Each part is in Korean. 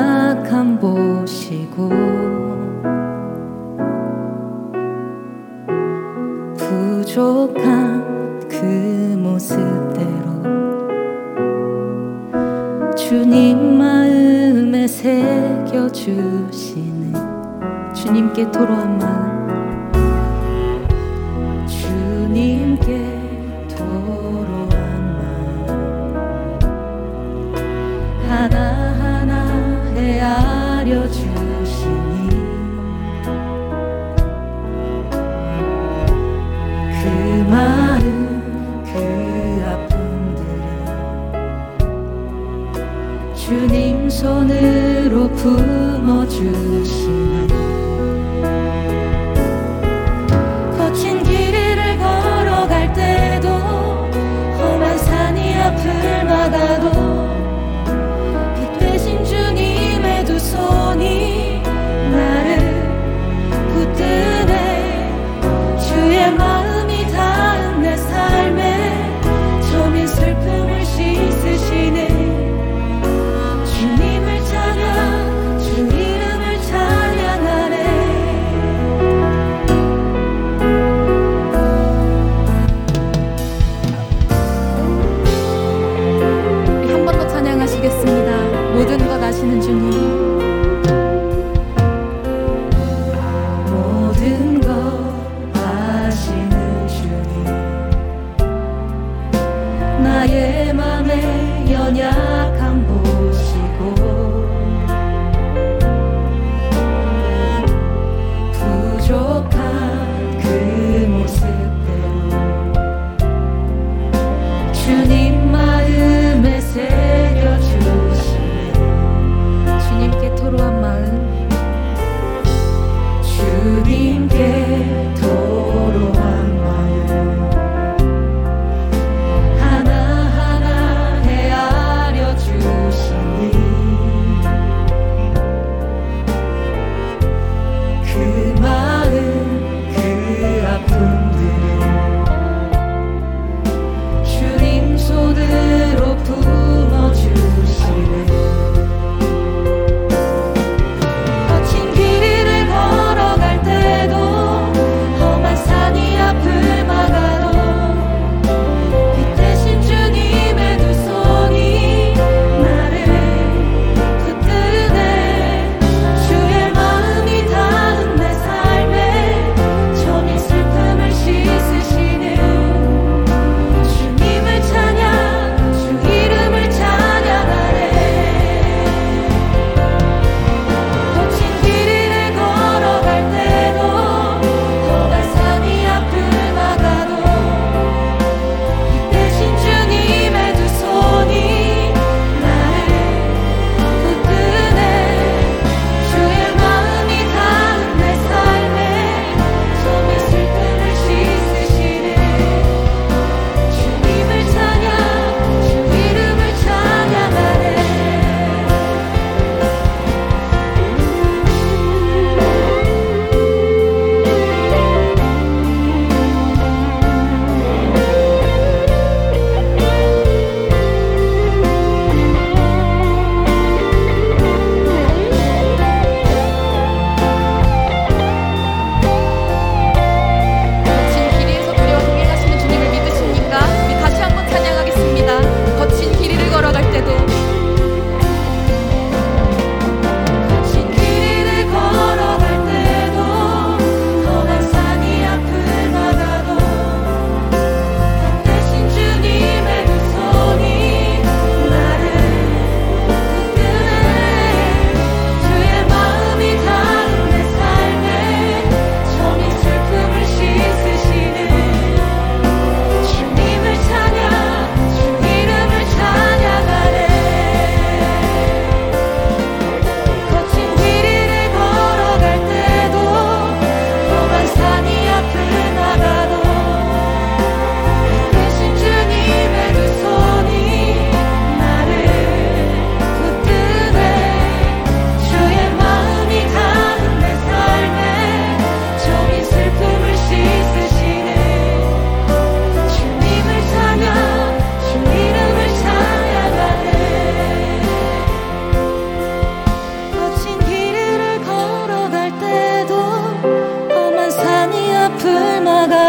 연약함 보시고 부족한 그 모습대로 주님 마음에 새겨주시네. 주님께 토로한 마음 품어 주시네 거친 길을 걸어갈 때도 험한 산이 앞을 막아도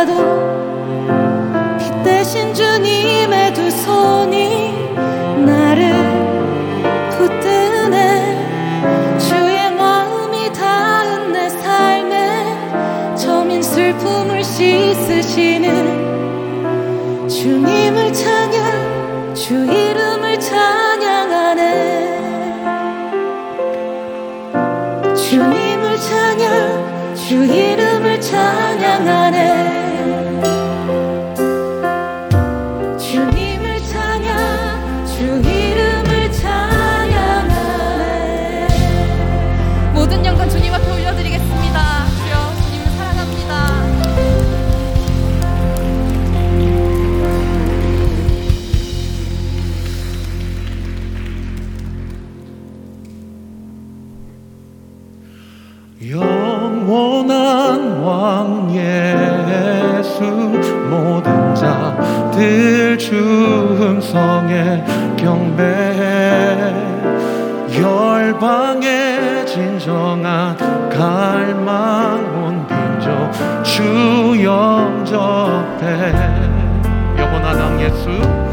몰라도 빛 대신 주님의 두 손이 나를 붙드네. 주의 마음이 닿은 내 삶에 점인 슬픔을 씻으시는 주님을 찬양 주 이름을 찬양하네. 주님을 찬양 주 이름을 찬양하네. 영원한 왕 예수 모든 자들 주음성에 경배해. 열방에 진정한 갈망 온 빈조 주 영접해. 영원한 왕 예수.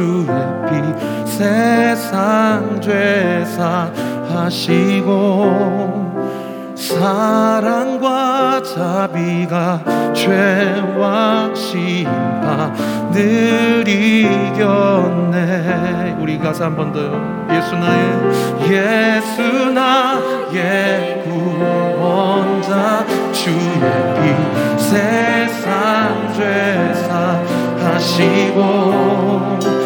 주의 피 세상 죄사 하시고 사랑과 자비가 죄와 심판을 이겼네. 우리 가사 한 번 더요 예수 나의 예수 나의 구원자 주의 피 세상 죄사 하시고